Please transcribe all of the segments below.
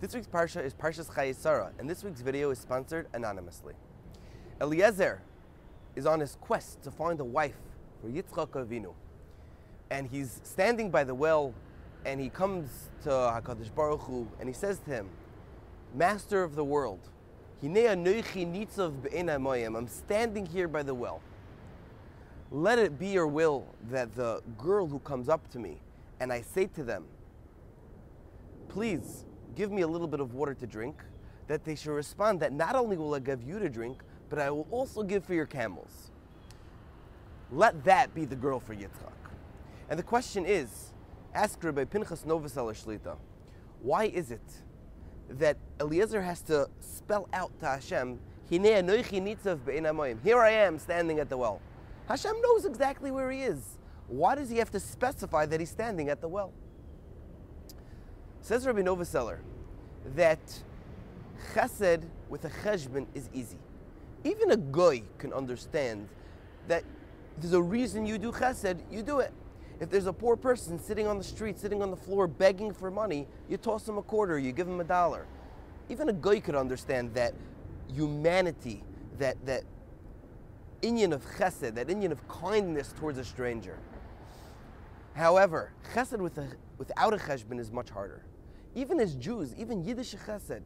This week's Parsha is Parshas Chayei Sarah, and this week's video is sponsored anonymously. Eliezer is on his quest to find a wife for Yitzchak Avinu. And he's standing by the well, and he comes to HaKadosh Baruch Hu, and he says to him, Master of the world, I'm standing here by the well. Let it be your will that the girl who comes up to me, and I say to them, Please, give me a little bit of water to drink, that they should respond that not only will I give you to drink, but I will also give for your camels. Let that be the girl for Yitzchak. And the question is, ask Rabbi Pinchas Novoseller Shlita, why is it that Eliezer has to spell out to Hashem, Here I am standing at the well. Hashem knows exactly where he is. Why does he have to specify that he's standing at the well? Says Rabbi Novoseller that chesed with a cheshbon is easy. Even a goy can understand that there's a reason you do chesed, you do it. If there's a poor person sitting on the street, sitting on the floor, begging for money, you toss him a quarter, you give him a dollar. Even a goy could understand that humanity, that that inyan of chesed, that inyan of kindness towards a stranger. However, chesed with a, without a cheshbon is much harder. Even as Jews, even Yiddish chesed,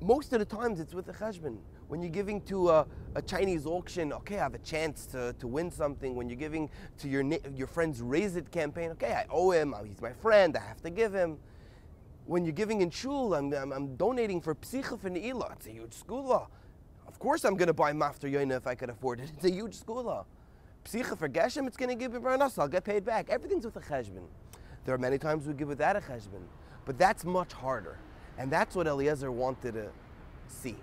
most of the times it's with a cheshbon. When you're giving to a, a, Chinese auction, okay, I have a chance to, to win something. When you're giving to your your friend's Raise It campaign, okay, I owe him, uh, he's my friend, I have to give him. When you're giving in shul, I'm, I'm, I'm donating for psicha for ne'ilah. It's a huge sgula. Of course I'm going to buy maftir yoina if I can afford it. It's a huge sgula. Psicha for geshem, it's going to give me parnasa, I'll get paid back. Everything's with a cheshbon. There are many times we give without a cheshbon. But that's much harder. And that's what Eliezer wanted to see.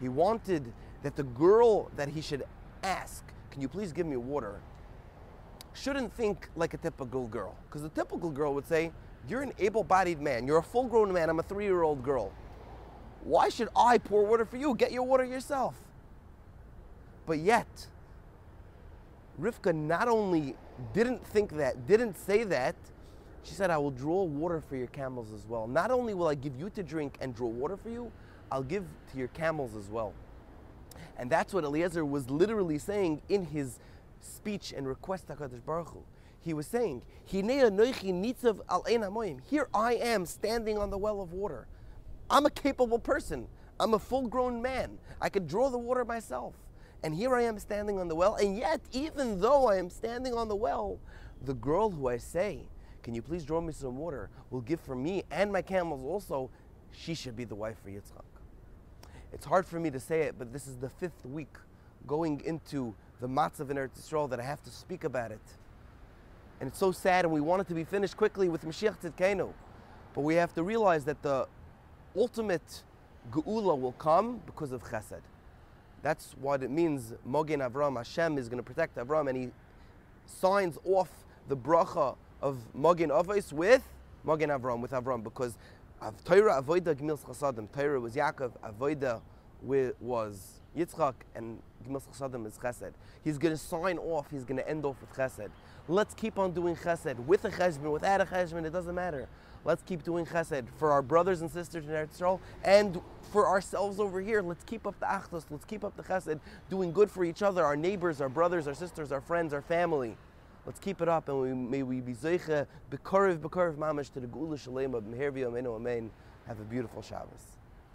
He wanted that the girl that he should ask, Can you please give me water? shouldn't think like a typical girl. Because the typical girl would say, You're an able bodied man. You're a full grown man. I'm a three year old girl. Why should I pour water for you? Get your water yourself. But yet, Rivka not only didn't think that, didn't say that, she said, I will draw water for your camels as well. Not only will I give you to drink and draw water for you, I'll give to your camels as well. And that's what Eliezer was literally saying in his speech and request to HaKadosh Baruch Hu. He was saying, Here I am standing on the well of water. I'm a capable person. I'm a full grown man. I could draw the water myself. And here I am standing on the well. And yet, even though I am standing on the well, the girl who I say can you please draw me some water? We'll give for me and my camels also. She should be the wife for Yitzchak. It's hard for me to say it, but this is the fifth week going into the Matzav in Eretz Yisrael that I have to speak about it. And it's so sad, and we want it to be finished quickly with Mashiach Tzidkenu. But we have to realize that the ultimate Geula will come because of Chesed. That's what it means. Mogen Avram, Hashem is going to protect Avram, and he signs off the bracha of Magen Avos with Magen Avram, with Avram, because of Torah Avoida Gmil Chasadim. Torah was Yaakov, Avoida was Yitzchak, and Gmil Chasadim is Chesed. He's going to sign off, he's going to end off with Chesed. Let's keep on doing Chesed, with a Cheshbon, without a Cheshbon, it doesn't matter. Let's keep doing Chesed for our brothers and sisters in Eretz Yisrael, and for ourselves over here. Let's keep up the Achdus, let's keep up the Chesed, doing good for each other, our neighbors, our brothers, our sisters, our friends, our family. Let's keep it up and we, may we be zeicha bekoriv bekoriv mamash to the geula shalema b'meher v'yomeinu amen. Have a beautiful Shabbos.